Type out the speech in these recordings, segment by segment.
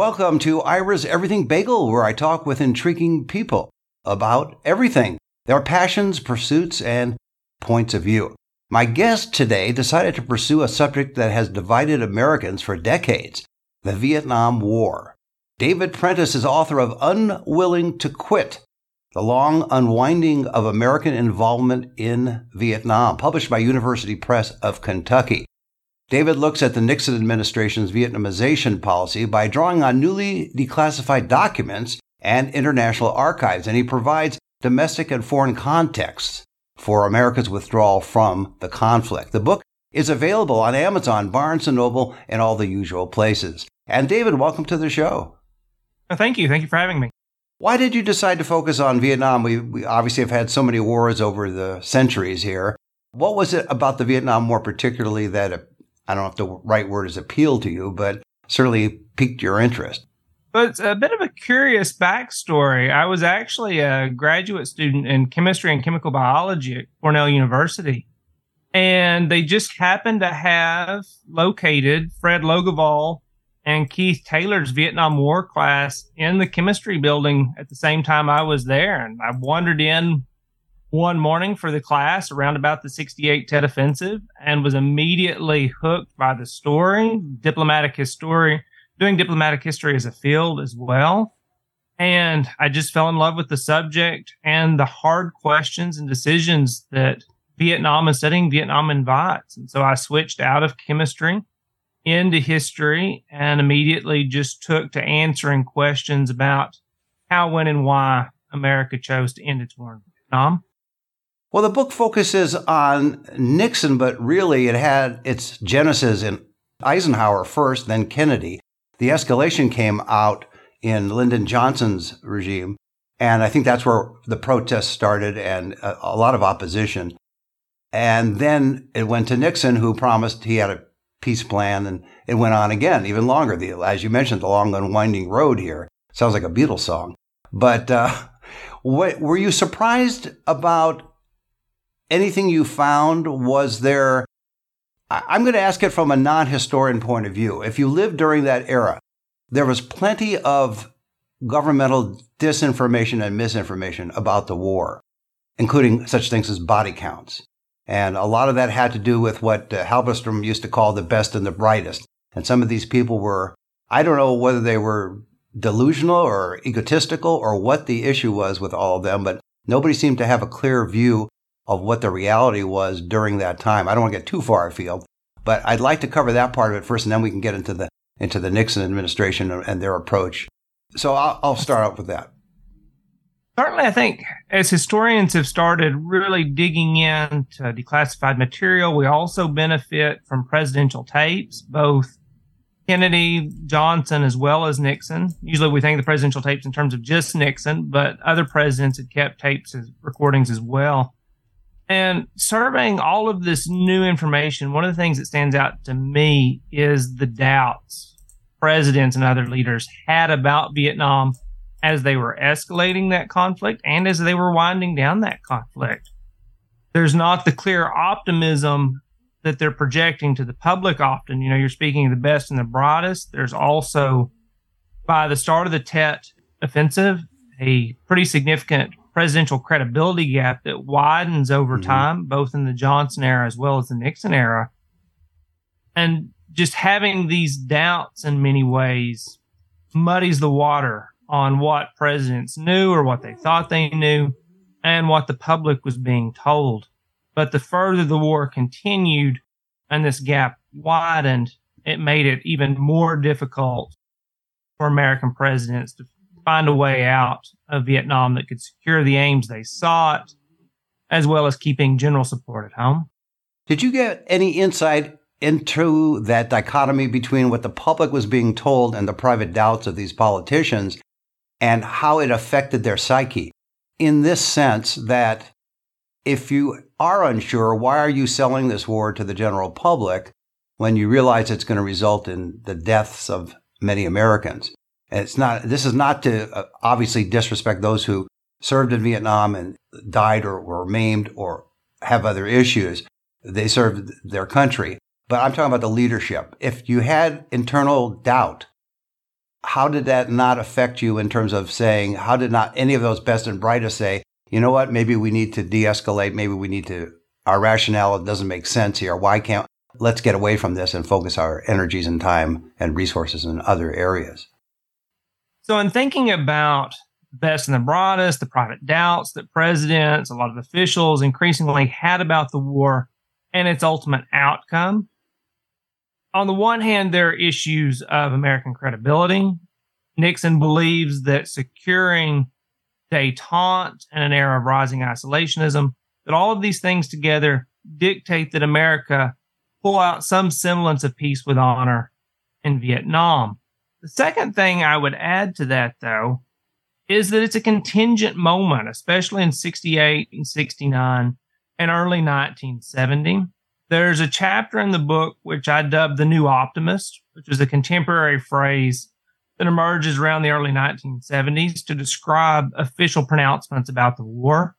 Welcome to Ira's Everything Bagel, where I talk with intriguing people about everything their passions, pursuits, and points of view. My guest today decided to pursue a subject that has divided Americans for decades the Vietnam War. David Prentice is author of Unwilling to Quit The Long Unwinding of American Involvement in Vietnam, published by University Press of Kentucky. David looks at the Nixon administration's Vietnamization policy by drawing on newly declassified documents and international archives, and he provides domestic and foreign contexts for America's withdrawal from the conflict. The book is available on Amazon, Barnes & Noble, and all the usual places. And David, welcome to the show. Oh, thank you. Thank you for having me. Why did you decide to focus on Vietnam? We, we obviously have had so many wars over the centuries here. What was it about the Vietnam War particularly that I don't know if the right word is appeal to you, but certainly piqued your interest. But it's a bit of a curious backstory. I was actually a graduate student in chemistry and chemical biology at Cornell University. And they just happened to have located Fred Logevall and Keith Taylor's Vietnam War class in the chemistry building at the same time I was there. And I wandered in one morning for the class around about the 68 Tet Offensive and was immediately hooked by the story, diplomatic history, doing diplomatic history as a field as well. And I just fell in love with the subject and the hard questions and decisions that Vietnam and studying Vietnam invites. And so I switched out of chemistry into history and immediately just took to answering questions about how, when, and why America chose to end its war in Vietnam. Well, the book focuses on Nixon, but really it had its genesis in Eisenhower first, then Kennedy. The escalation came out in Lyndon Johnson's regime. And I think that's where the protests started and a, lot of opposition. And then it went to Nixon, who promised he had a peace plan, and it went on again, even longer. The, as you mentioned, the long unwinding road here sounds like a Beatles song. But uh, what, were you surprised about anything you found? Was there, I'm going to ask it from a non historian point of view. If you lived during that era, there was plenty of governmental disinformation and misinformation about the war, including such things as body counts. And a lot of that had to do with what uh, used to call the best and the brightest. And some of these people were, I don't know whether they were delusional or egotistical or what the issue was with all of them, but nobody seemed to have a clear view of what the reality was during that time. I don't want to get too far afield, but I'd like to cover that part of it first, and then we can get into the into the Nixon administration and their approach. So I'll, I'll start out with that. Certainly, I think as historians have started really digging into declassified material, we also benefit from presidential tapes, both Kennedy, Johnson, as well as Nixon. Usually we think the presidential tapes in terms of just Nixon, but other presidents had kept tapes as recordings as well. And surveying all of this new information, one of the things that stands out to me is the doubts presidents and other leaders had about Vietnam as they were escalating that conflict and as they were winding down that conflict. There's not the clear optimism that they're projecting to the public often. You know, you're speaking of the best and the brightest. There's also, by the start of the Tet offensive, a pretty significant presidential credibility gap that widens over mm-hmm. time, both in the Johnson era as well as the Nixon era. And just having these doubts in many ways muddies the water on what presidents knew or what they thought they knew and what the public was being told. But the further the war continued and this gap widened, it made it even more difficult for American presidents to find a way out of Vietnam that could secure the aims they sought, as well as keeping general support at home. Did you get any insight into that dichotomy between what the public was being told and the private doubts of these politicians and how it affected their psyche? In this sense, that if you are unsure, why are you selling this war to the general public when you realize it's going to result in the deaths of many Americans? It's not, this is not to uh, obviously disrespect those who served in Vietnam and died or were maimed or have other issues. They served their country. But I'm talking about the leadership. If you had internal doubt how did that not affect you in terms of saying, how did not any of those best and brightest say, you know what, maybe we need to de escalate, maybe we need to, our rationale doesn't make sense here. Why can't, let's get away from this and focus our energies and time and resources in other areas? So, in thinking about best and the broadest, the private doubts that presidents, a lot of officials increasingly had about the war and its ultimate outcome, on the one hand, there are issues of American credibility. Nixon believes that securing detente in an era of rising isolationism, that all of these things together dictate that America pull out some semblance of peace with honor in Vietnam. The second thing I would add to that, though, is that it's a contingent moment, especially in 68 and 69 and early 1970. There's a chapter in the book which I dubbed the New Optimist, which is a contemporary phrase that emerges around the early 1970s to describe official pronouncements about the war.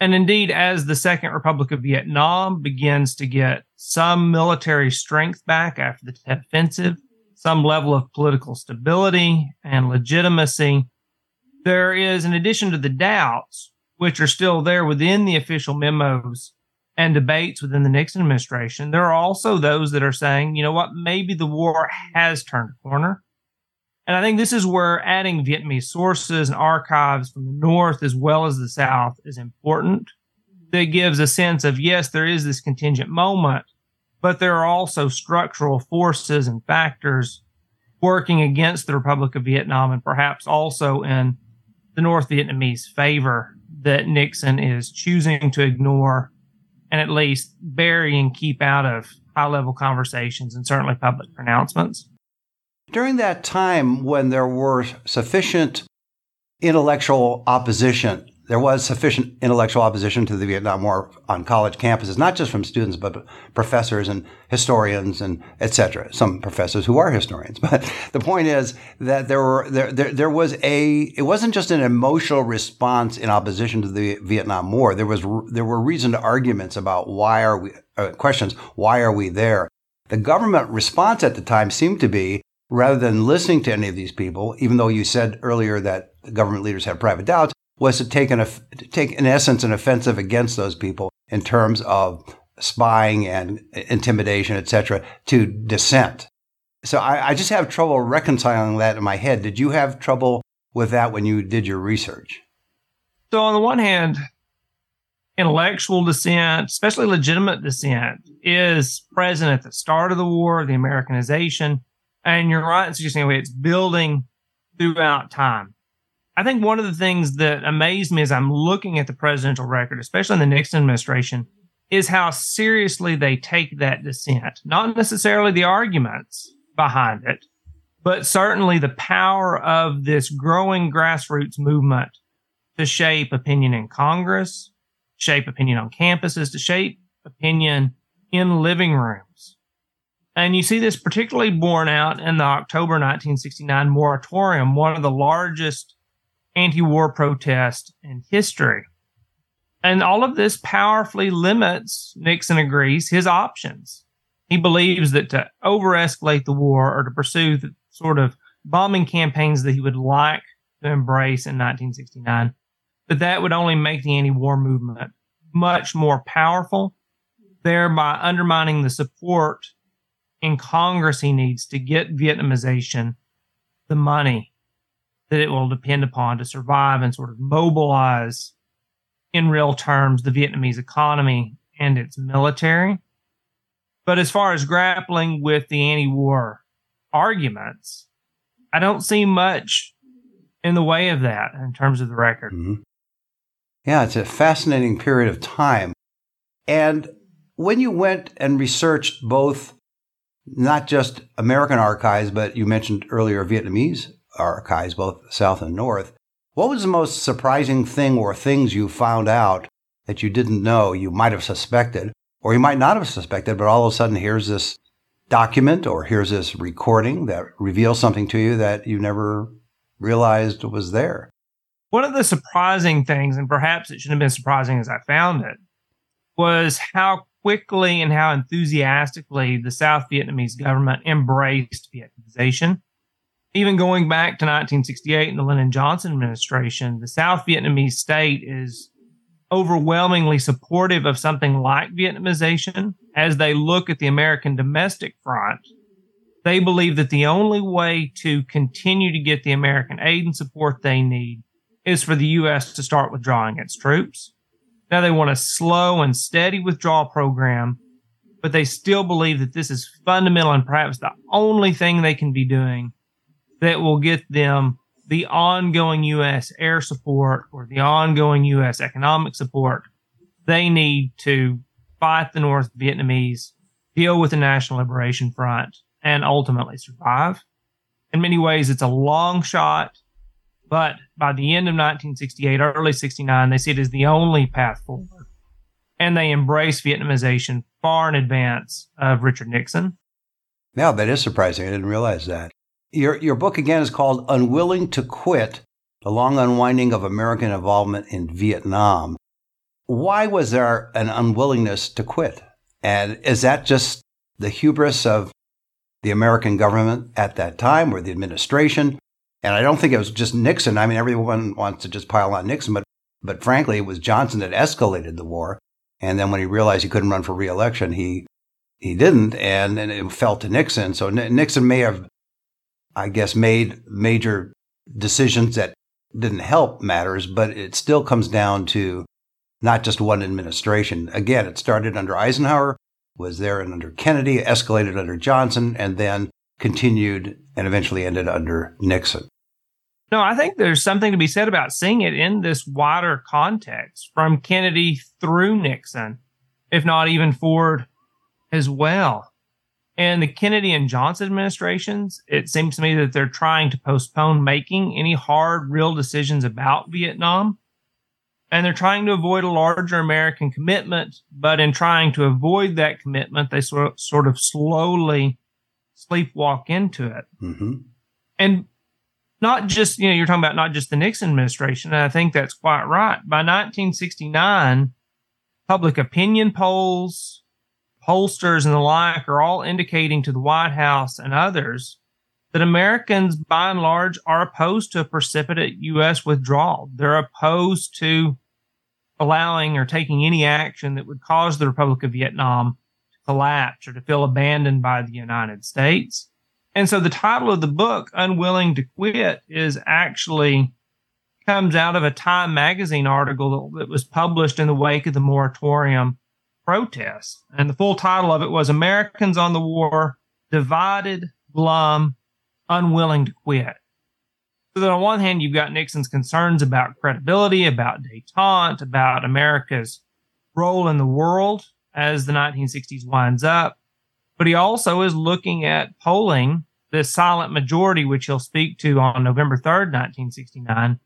And indeed, as the Second Republic of Vietnam begins to get some military strength back after the Tet Offensive, some level of political stability and legitimacy, there is, in addition to the doubts, which are still there within the official memos and debates within the Nixon administration, there are also those that are saying, you know what, maybe the war has turned a corner. And I think this is where adding Vietnamese sources and archives from the North as well as the South is important. That gives a sense of, yes, there is this contingent moment, but there are also structural forces and factors working against the Republic of Vietnam and perhaps also in the North Vietnamese favor that Nixon is choosing to ignore and at least bury and keep out of high level conversations and certainly public pronouncements. During that time when there were sufficient intellectual opposition there was sufficient intellectual opposition to the Vietnam War on college campuses, not just from students, but professors and historians and et cetera. Some professors who are historians. But the point is that there were there, there there was a it wasn't just an emotional response in opposition to the Vietnam War. There was there were reasoned arguments about why are we uh, questions why are we there. The government response at the time seemed to be rather than listening to any of these people, even though you said earlier that government leaders had private doubts, was to take an take in essence an offensive against those people in terms of spying and intimidation, etc., to dissent. So I, I, just have trouble reconciling that in my head. Did you have trouble with that when you did your research? So on the one hand, intellectual dissent, especially legitimate dissent, is present at the start of the war, the Americanization, and you're right in suggesting it's building throughout time. I think one of the things that amazed me as I'm looking at the presidential record, especially in the Nixon administration, is how seriously they take that dissent. Not necessarily the arguments behind it, but certainly the power of this growing grassroots movement to shape opinion in Congress, shape opinion on campuses, to shape opinion in living rooms. And you see this particularly borne out in the October 1969 moratorium, one of the largest anti war protest in history. And all of this powerfully limits, Nixon agrees, his options. He believes that to over escalate the war or to pursue the sort of bombing campaigns that he would like to embrace in 1969, that that would only make the anti war movement much more powerful, thereby undermining the support in Congress he needs to get Vietnamization the money that it will depend upon to survive and sort of mobilize in real terms the Vietnamese economy and its military. But as far as grappling with the anti war arguments, I don't see much in the way of that in terms of the record. Mm-hmm. Yeah, it's a fascinating period of time. And when you went and researched both not just American archives, but you mentioned earlier Vietnamese archives, both South and North. What was the most surprising thing or things you found out that you didn't know you might have suspected, or you might not have suspected, but all of a sudden here's this document or here's this recording that reveals something to you that you never realized was there? One of the surprising things, and perhaps it shouldn't have been surprising as I found it, was how quickly and how enthusiastically the South Vietnamese government embraced Vietnamization even going back to 1968 in the Lyndon Johnson administration, the South Vietnamese state is overwhelmingly supportive of something like Vietnamization as they look at the American domestic front. They believe that the only way to continue to get the American aid and support they need is for the U.S. to start withdrawing its troops. Now they want a slow and steady withdrawal program, but they still believe that this is fundamental and perhaps the only thing they can be doing that will get them the ongoing U.S. air support or the ongoing U.S. economic support they need to fight the North Vietnamese, deal with the National Liberation Front, and ultimately survive. In many ways, it's a long shot, but by the end of 1968, early 69, they see it as the only path forward. And they embrace Vietnamization far in advance of Richard Nixon. Now, that is surprising. I didn't realize that. Your, your book again is called Unwilling to Quit The Long Unwinding of American Involvement in Vietnam. Why was there an unwillingness to quit? And is that just the hubris of the American government at that time or the administration? And I don't think it was just Nixon. I mean, everyone wants to just pile on Nixon, but, but frankly, it was Johnson that escalated the war. And then when he realized he couldn't run for reelection, he, he didn't. And, and it fell to Nixon. So Nixon may have I guess, made major decisions that didn't help matters, but it still comes down to not just one administration. Again, it started under Eisenhower, was there and under Kennedy, escalated under Johnson, and then continued and eventually ended under Nixon. No, I think there's something to be said about seeing it in this wider context from Kennedy through Nixon, if not even Ford as well. And the Kennedy and Johnson administrations, it seems to me that they're trying to postpone making any hard, real decisions about Vietnam. And they're trying to avoid a larger American commitment. But in trying to avoid that commitment, they sort of, sort of slowly sleepwalk into it. Mm-hmm. And not just, you know, you're talking about not just the Nixon administration. And I think that's quite right. By 1969, public opinion polls, pollsters and the like are all indicating to the White House and others that Americans, by and large, are opposed to a precipitate U.S. withdrawal. They're opposed to allowing or taking any action that would cause the Republic of Vietnam to collapse or to feel abandoned by the United States. And so the title of the book, Unwilling to Quit, is actually comes out of a Time magazine article that was published in the wake of the moratorium protest. And the full title of it was Americans on the War Divided, Glum, Unwilling to Quit. So that on one hand, you've got Nixon's concerns about credibility, about detente, about America's role in the world as the 1960s winds up. But he also is looking at polling the silent majority, which he'll speak to on November 3rd, 1969,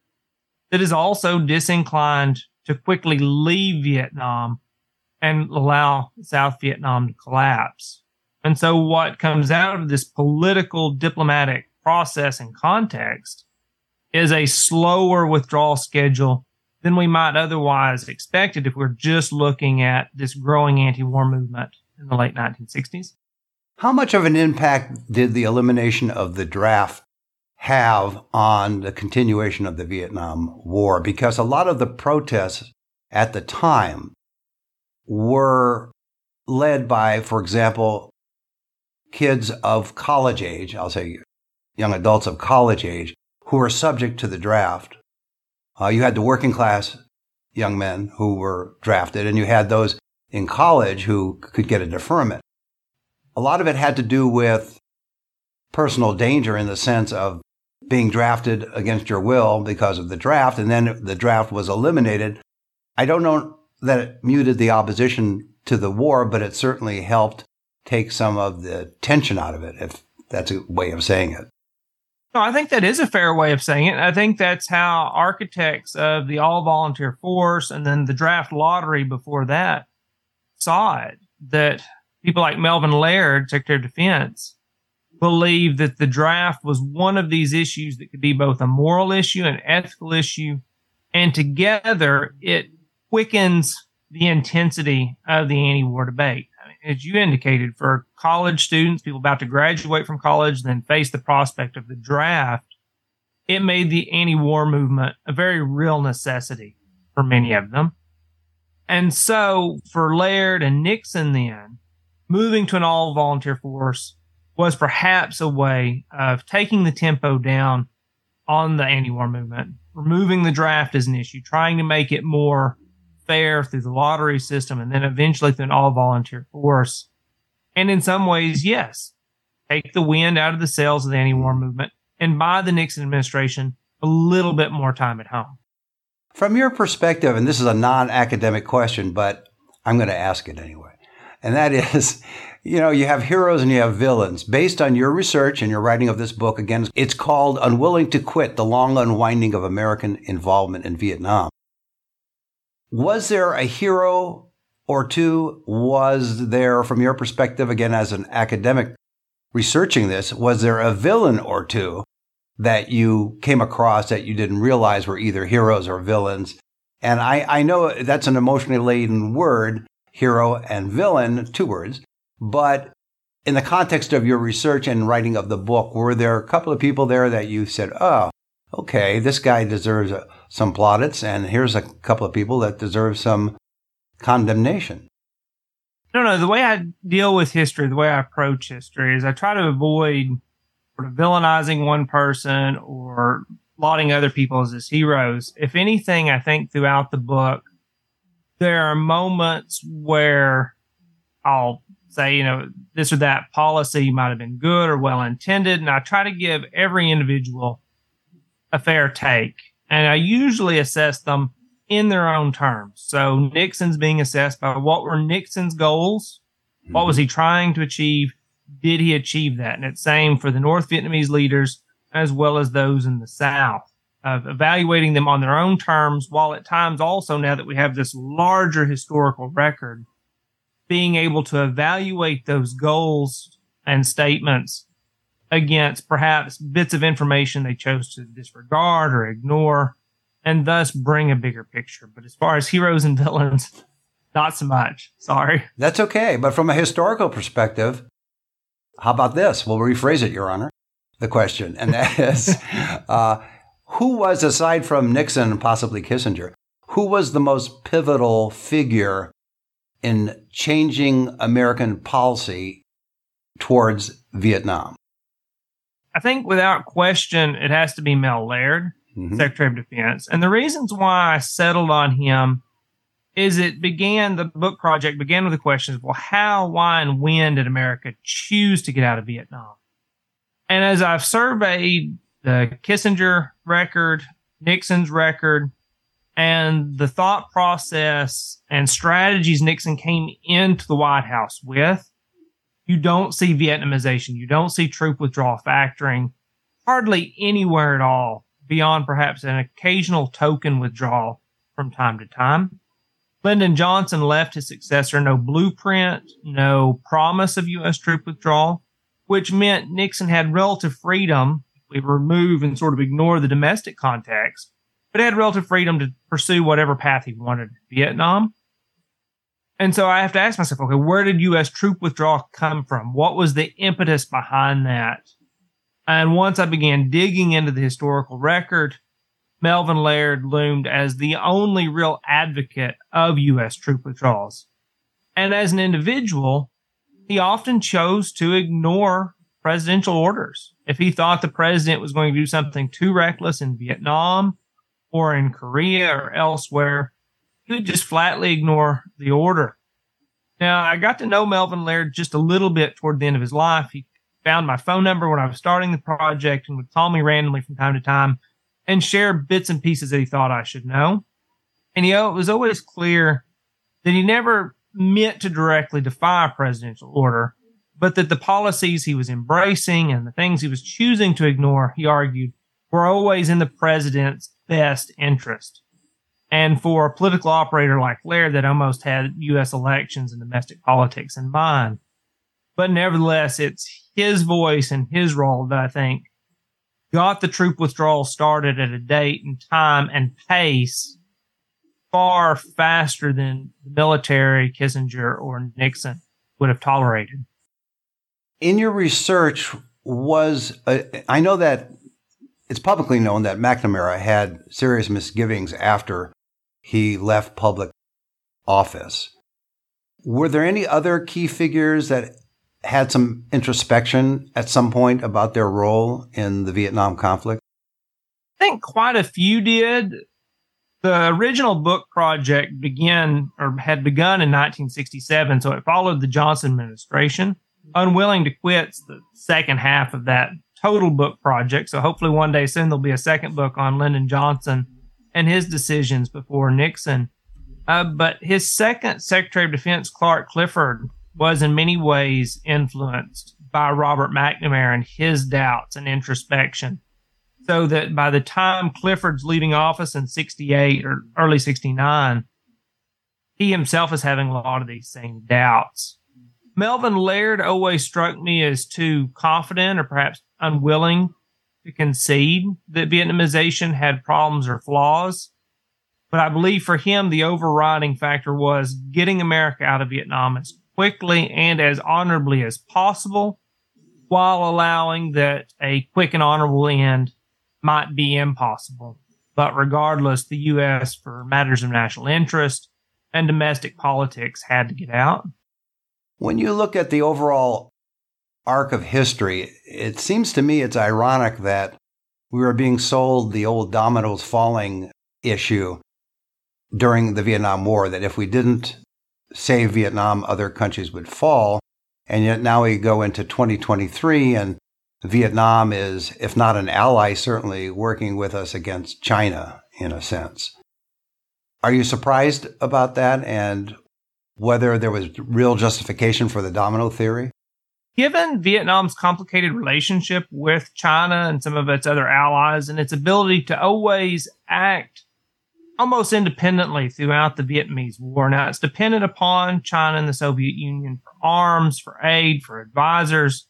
that is also disinclined to quickly leave Vietnam and allow South Vietnam to collapse. And so what comes out of this political diplomatic process and context is a slower withdrawal schedule than we might otherwise expected if we're just looking at this growing anti-war movement in the late 1960s. How much of an impact did the elimination of the draft have on the continuation of the Vietnam War? Because a lot of the protests at the time were led by, for example, kids of college age, I'll say young adults of college age, who were subject to the draft. Uh, you had the working class young men who were drafted, and you had those in college who could get a deferment. A lot of it had to do with personal danger in the sense of being drafted against your will because of the draft, and then the draft was eliminated. I don't know that it muted the opposition to the war, but it certainly helped take some of the tension out of it, if that's a way of saying it. No, I think that is a fair way of saying it. I think that's how architects of the all volunteer force and then the draft lottery before that saw it. That people like Melvin Laird, Secretary of Defense, believed that the draft was one of these issues that could be both a moral issue and ethical issue. And together it quickens the intensity of the anti-war debate. I mean, as you indicated, for college students, people about to graduate from college, then face the prospect of the draft, it made the anti war movement a very real necessity for many of them. And so for Laird and Nixon, then moving to an all volunteer force was perhaps a way of taking the tempo down on the anti war movement, removing the draft as an issue, trying to make it more fair through the lottery system, and then eventually through an all volunteer force. And in some ways, yes, take the wind out of the sails of the anti war movement and buy the Nixon administration a little bit more time at home. From your perspective, and this is a non academic question, but I'm going to ask it anyway. And that is, you know, you have heroes and you have villains. Based on your research and your writing of this book, again, it's called Unwilling to Quit The Long Unwinding of American Involvement in Vietnam. Was there a hero or two? Was there, from your perspective, again, as an academic researching this, was there a villain or two that you came across that you didn't realize were either heroes or villains? And I, I know that's an emotionally laden word, hero and villain, two words. But in the context of your research and writing of the book, were there a couple of people there that you said, oh, okay, this guy deserves some plaudits, and here's a couple of people that deserve some condemnation? No, no. The way I deal with history, the way I approach history is I try to avoid sort of villainizing one person or lauding other people as heroes. If anything, I think throughout the book, there are moments where I'll say, you know, this or that policy might have been good or well intended. And I try to give every individual a fair take. And I usually assess them in their own terms. So Nixon's being assessed by what were Nixon's goals? What was he trying to achieve? Did he achieve that? And it's same for the North Vietnamese leaders as well as those in the South of evaluating them on their own terms, while at times also now that we have this larger historical record, being able to evaluate those goals and statements against perhaps bits of information they chose to disregard or ignore, and thus bring a bigger picture. But as far as heroes and villains, not so much. Sorry. That's okay. But from a historical perspective, how about this? We'll rephrase it, Your Honor, the question. And that is uh, who was, aside from Nixon and possibly Kissinger, who was the most pivotal figure in changing American policy towards Vietnam? I think without question, it has to be Mel Laird, mm-hmm. Secretary of Defense. And the reasons why I settled on him is it began, the book project began with the questions, well, how, why, and when did America choose to get out of Vietnam? And as I've surveyed the Kissinger record, Nixon's record, and the thought process and strategies Nixon came into the White House with, you don't see Vietnamization. You don't see troop withdrawal factoring hardly anywhere at all beyond perhaps an occasional token withdrawal from time to time. Lyndon Johnson left his successor no blueprint, no promise of U.S. troop withdrawal, which meant Nixon had relative freedom. We remove and sort of ignore the domestic context, but had relative freedom to pursue whatever path he wanted. in Vietnam, and so I have to ask myself, okay, where did U.S. troop withdrawal come from? What was the impetus behind that? And once I began digging into the historical record, Melvin Laird loomed as the only real advocate of U.S. troop withdrawals. And as an individual, he often chose to ignore presidential orders. If he thought the president was going to do something too reckless in Vietnam or in Korea or elsewhere, he just flatly ignore the order. Now, I got to know Melvin Laird just a little bit toward the end of his life. He found my phone number when I was starting the project and would call me randomly from time to time and share bits and pieces that he thought I should know. And you know, it was always clear that he never meant to directly defy a presidential order, but that the policies he was embracing and the things he was choosing to ignore, he argued, were always in the president's best interest. And for a political operator like Laird that almost had U.S. elections and domestic politics in mind. But nevertheless, it's his voice and his role that I think got the troop withdrawal started at a date and time and pace far faster than the military, Kissinger, or Nixon would have tolerated. In your research, was uh, I know that it's publicly known that McNamara had serious misgivings after he left public office. Were there any other key figures that had some introspection at some point about their role in the Vietnam conflict? I think quite a few did. The original book project began or had begun in 1967, so it followed the Johnson administration. Unwilling to quit the second half of that total book project. So hopefully one day soon there'll be a second book on Lyndon Johnson and his decisions before Nixon. Uh, but his second Secretary of Defense, Clark Clifford, was in many ways influenced by Robert McNamara and his doubts and introspection. So that by the time Clifford's leaving office in 68 or early 69, he himself is having a lot of these same doubts. Melvin Laird always struck me as too confident or perhaps unwilling to concede that Vietnamization had problems or flaws. But I believe for him, the overriding factor was getting America out of Vietnam as quickly and as honorably as possible while allowing that a quick and honorable end might be impossible. But regardless, the U.S., for matters of national interest and domestic politics, had to get out. When you look at the overall arc of history, it seems to me it's ironic that we were being sold the old dominoes falling issue during the Vietnam War, that if we didn't save Vietnam, other countries would fall. And yet now we go into 2023 and Vietnam is, if not an ally, certainly working with us against China in a sense. Are you surprised about that and whether there was real justification for the domino theory? Given Vietnam's complicated relationship with China and some of its other allies and its ability to always act almost independently throughout the Vietnamese War. Now, it's dependent upon China and the Soviet Union for arms, for aid, for advisors,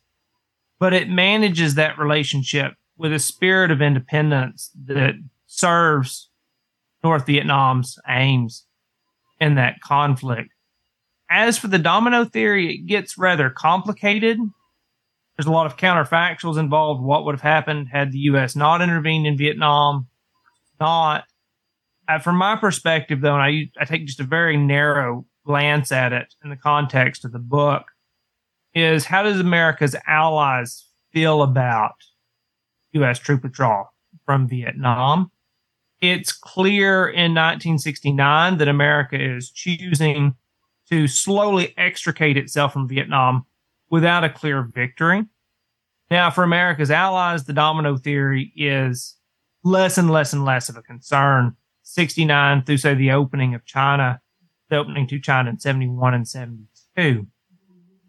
but it manages that relationship with a spirit of independence that serves North Vietnam's aims in that conflict. As for the domino theory, it gets rather complicated. There's a lot of counterfactuals involved. What would have happened had the U.S. not intervened in Vietnam? Not. Uh, from my perspective, though, and I, I take just a very narrow glance at it in the context of the book, is how does America's allies feel about U.S. troop withdrawal from Vietnam? It's clear in 1969 that America is choosing to slowly extricate itself from Vietnam without a clear victory. Now, for America's allies, the domino theory is less and less and less of a concern. 69 through, say, the opening of China, the opening to China in 71 and 72.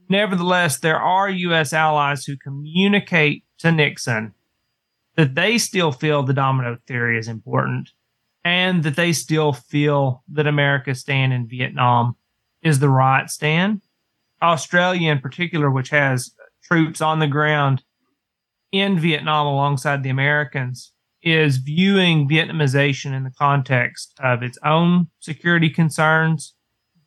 Nevertheless, there are U.S. allies who communicate to Nixon that they still feel the domino theory is important and that they still feel that America's stand in Vietnam is the right stand. Australia, in particular, which has troops on the ground in Vietnam alongside the Americans, is viewing Vietnamization in the context of its own security concerns.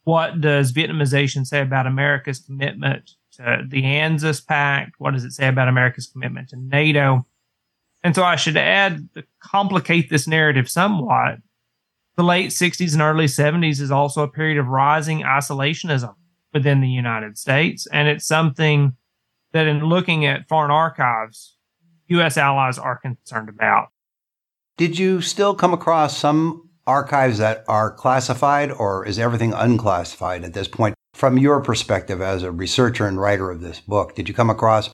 What does Vietnamization say about America's commitment to the ANZUS Pact? What does it say about America's commitment to NATO? And so I should add to complicate this narrative somewhat the late 60s and early 70s is also a period of rising isolationism within the United States. And it's something that, in looking at foreign archives, U.S. allies are concerned about. Did you still come across some archives that are classified, or is everything unclassified at this point? From your perspective as a researcher and writer of this book, did you come across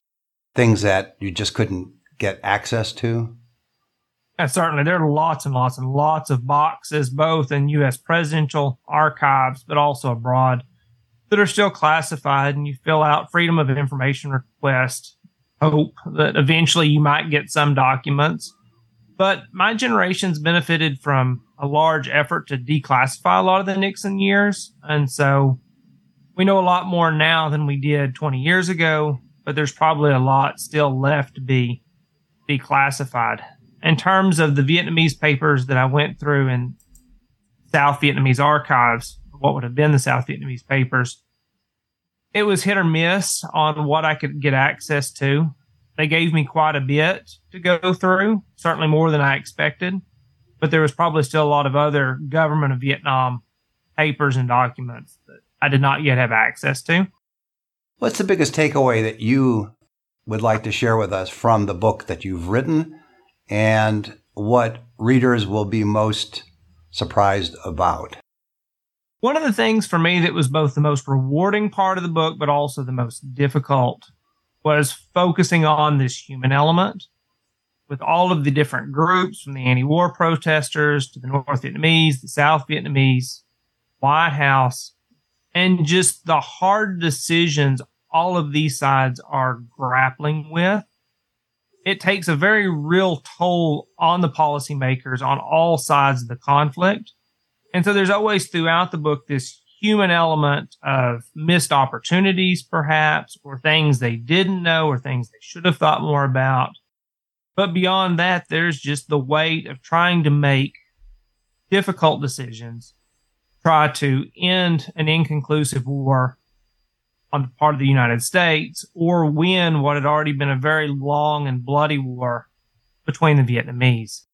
things that you just couldn't get access to? And certainly there are lots and lots and lots of boxes, both in U.S. presidential archives, but also abroad, that are still classified. And you fill out freedom of information request, hope that eventually you might get some documents. But my generation's benefited from a large effort to declassify a lot of the Nixon years. And so we know a lot more now than we did 20 years ago, but there's probably a lot still left to be declassified in terms of the Vietnamese papers that I went through in South Vietnamese archives, what would have been the South Vietnamese papers, it was hit or miss on what I could get access to. They gave me quite a bit to go through, certainly more than I expected, but there was probably still a lot of other government of Vietnam papers and documents that I did not yet have access to. What's the biggest takeaway that you would like to share with us from the book that you've written and what readers will be most surprised about? One of the things for me that was both the most rewarding part of the book, but also the most difficult, was focusing on this human element with all of the different groups from the anti war protesters to the North Vietnamese, the South Vietnamese, White House, and just the hard decisions all of these sides are grappling with. It takes a very real toll on the policymakers on all sides of the conflict and so there's always throughout the book this human element of missed opportunities, perhaps, or things they didn't know or things they should have thought more about. But beyond that, there's just the weight of trying to make difficult decisions, try to end an inconclusive war on the part of the United States, or win what had already been a very long and bloody war between the Vietnamese.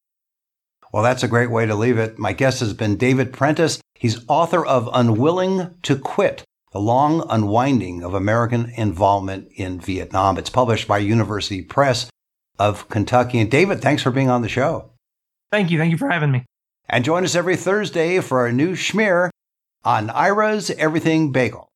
Well, that's a great way to leave it. My guest has been David Prentice. He's author of Unwilling to Quit, The Long Unwinding of American Involvement in Vietnam. It's published by University Press of Kentucky. And David, thanks for being on the show. Thank you. Thank you for having me. And join us every Thursday for our new schmear on Ira's Everything Bagel.